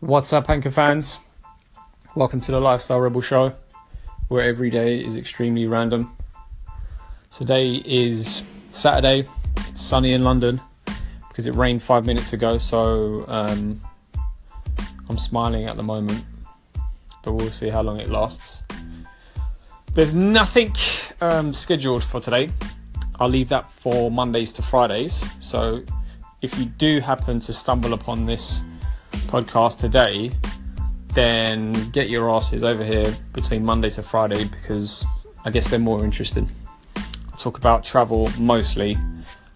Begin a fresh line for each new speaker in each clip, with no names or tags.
What's up, Anchor fans? Welcome to the Lifestyle Rebel Show, where every day is extremely random. Today is Saturday. It's sunny in London because it rained five minutes ago, so um, I'm smiling at the moment, but we'll see how long it lasts. There's nothing um, scheduled for today. I'll leave that for Mondays to Fridays. So if you do happen to stumble upon this podcast today, then get your asses over here between Monday to Friday because I guess they're more interested. I'll talk about travel mostly,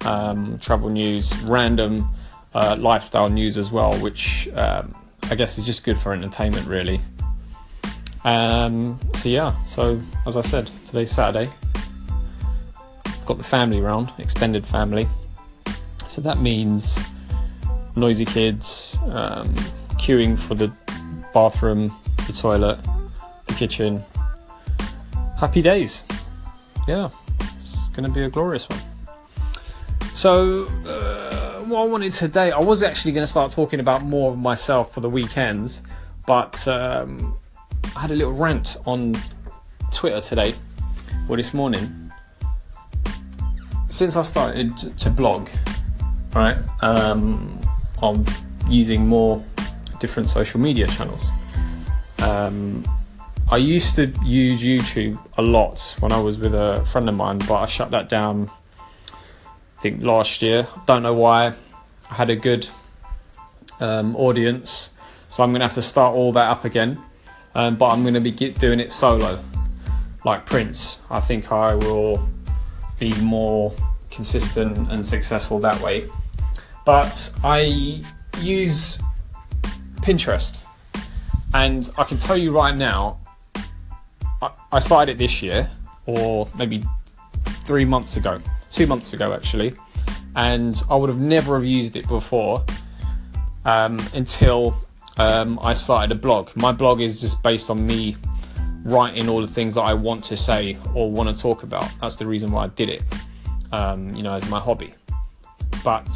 um, travel news, random uh, lifestyle news as well, which um, I guess is just good for entertainment, really. Um, so yeah, so as I said, today's Saturday. I've got the family around, extended family. So that means noisy kids, um, queuing for the bathroom, the toilet, the kitchen. Happy days. Yeah, it's going to be a glorious one. So, uh, what I wanted today, I was actually going to start talking about more of myself for the weekends, but um, I had a little rant on Twitter today, or this morning. Since I've started to blog, right, um, I'm using more different social media channels. Um, I used to use YouTube a lot when I was with a friend of mine, but I shut that down. I think last year. Don't know why. I had a good um, audience, so I'm gonna have to start all that up again. Um, but I'm gonna be doing it solo, like Prince. I think I will be more consistent and successful that way. But I use Pinterest, and I can tell you right now, I, I started it this year, or maybe three months ago, two months ago actually, and I would have never have used it before um, until um, I started a blog. My blog is just based on me writing all the things that I want to say or want to talk about. That's the reason why I did it, um, you know, as my hobby. But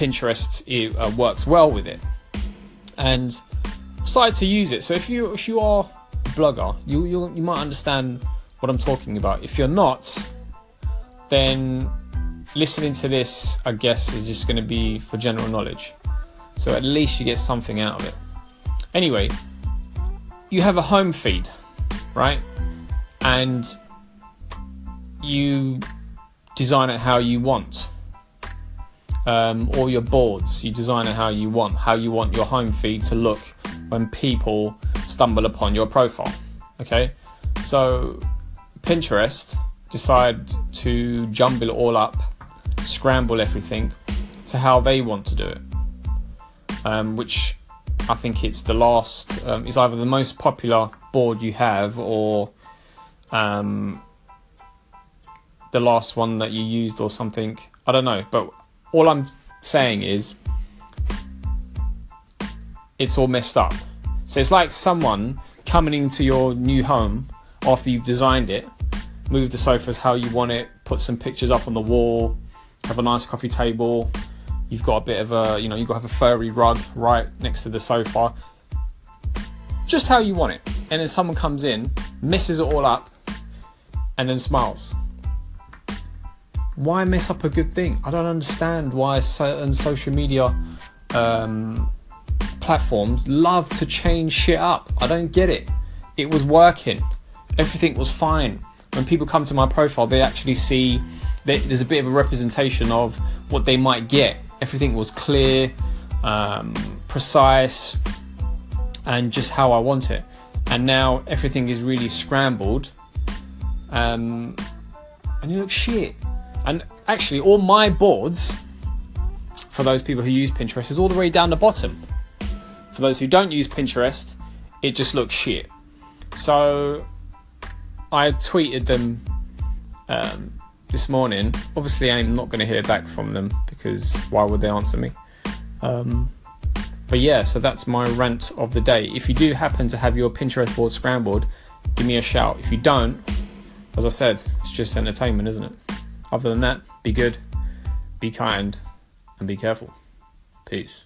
Pinterest it, uh, works well with it, and started to use it. So if you if you are a blogger, you you you might understand what I'm talking about. If you're not, then listening to this, I guess, is just going to be for general knowledge. So at least you get something out of it. Anyway, you have a home feed, right? And you design it how you want. Um, or your boards, you design it how you want, how you want your home feed to look when people stumble upon your profile. Okay, so Pinterest decide to jumble it all up, scramble everything to how they want to do it, um, which I think it's the last, um, it's either the most popular board you have or um, the last one that you used or something. I don't know, but all I'm saying is it's all messed up. So it's like someone coming into your new home after you've designed it, move the sofas how you want it, put some pictures up on the wall, have a nice coffee table. You've got a bit of a, you know, you've got to have a furry rug right next to the sofa. Just how you want it. And then someone comes in, messes it all up, and then smiles why mess up a good thing? I don't understand why certain social media um, platforms love to change shit up. I don't get it. It was working, everything was fine. When people come to my profile, they actually see that there's a bit of a representation of what they might get. Everything was clear, um, precise, and just how I want it. And now everything is really scrambled, um, and you look shit. And actually, all my boards, for those people who use Pinterest, is all the way down the bottom. For those who don't use Pinterest, it just looks shit. So I tweeted them um, this morning. Obviously, I'm not going to hear back from them because why would they answer me? Um, but yeah, so that's my rant of the day. If you do happen to have your Pinterest board scrambled, give me a shout. If you don't, as I said, it's just entertainment, isn't it? Other than that, be good, be kind, and be careful. Peace.